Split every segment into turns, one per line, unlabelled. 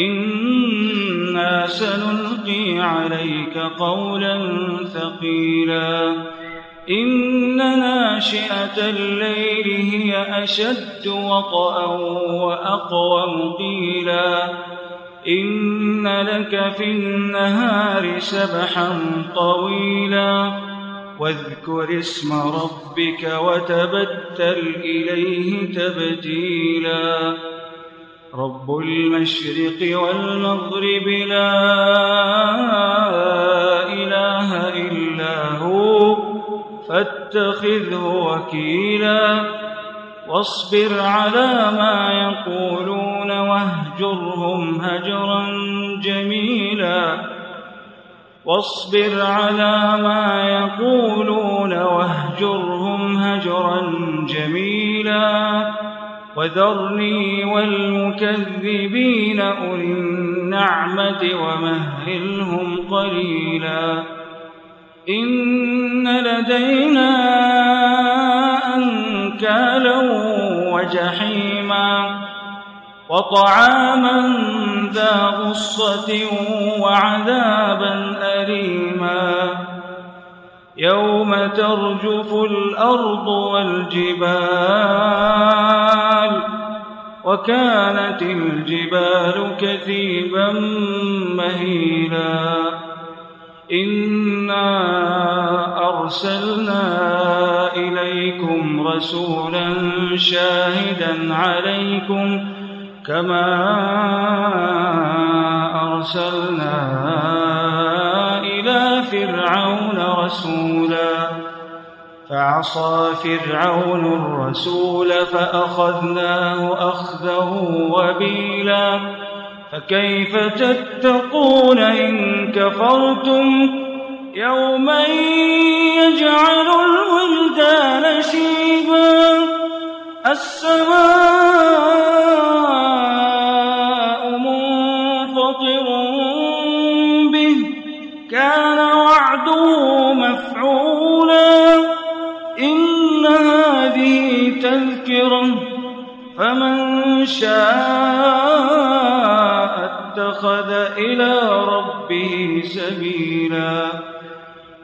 إنا سنلقي عليك قولا ثقيلا إن ناشئة الليل هي أشد وطأ وأقوم قيلا إن لك في النهار سبحا طويلا واذكر اسم ربك وتبتل إليه تبتيلا رب المشرق والمغرب لا إله إلا هو فاتخذه وكيلا. واصبر على ما يقولون واهجرهم هجرا جميلا. واصبر على ما وذرني والمكذبين أولي النعمة ومهلهم قليلا إن لدينا أنكالا وجحيما وطعاما ذا غصة وعذابا أليما يوم ترجف الأرض والجبال وكانت الجبال كثيبا مهيلا. إنا أرسلنا إليكم رسولا شاهدا عليكم كما أرسلنا إلى فرعون رسولا. فعصى فرعون الرسول فأخذناه أخذه وبيلا. فكيف تتقون إن كفرتم؟ يوما يجعل الولدان شيبا. السماء منفطر به. كان وعده فمن شاء اتخذ إلى ربه سبيلا.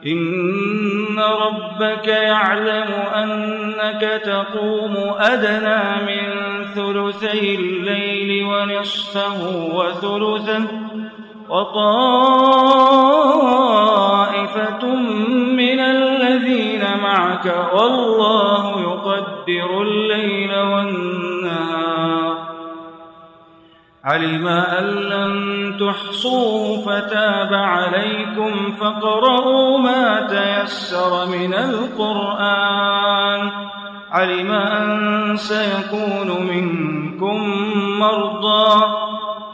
إن ربك يعلم أنك تقوم أدنى من ثلثي الليل ونصفه وثلثه وطائفة معك والله يقدر الليل والنهار. علم أن لن تحصوا فتاب عليكم فاقرؤوا ما تيسر من القرآن. علم أن سيكون منكم مرضى.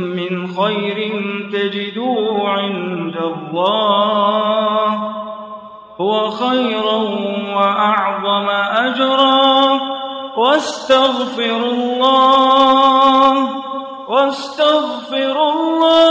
من خير تجدوه عند الله هو خيرا وأعظم أجرا واستغفر الله واستغفر الله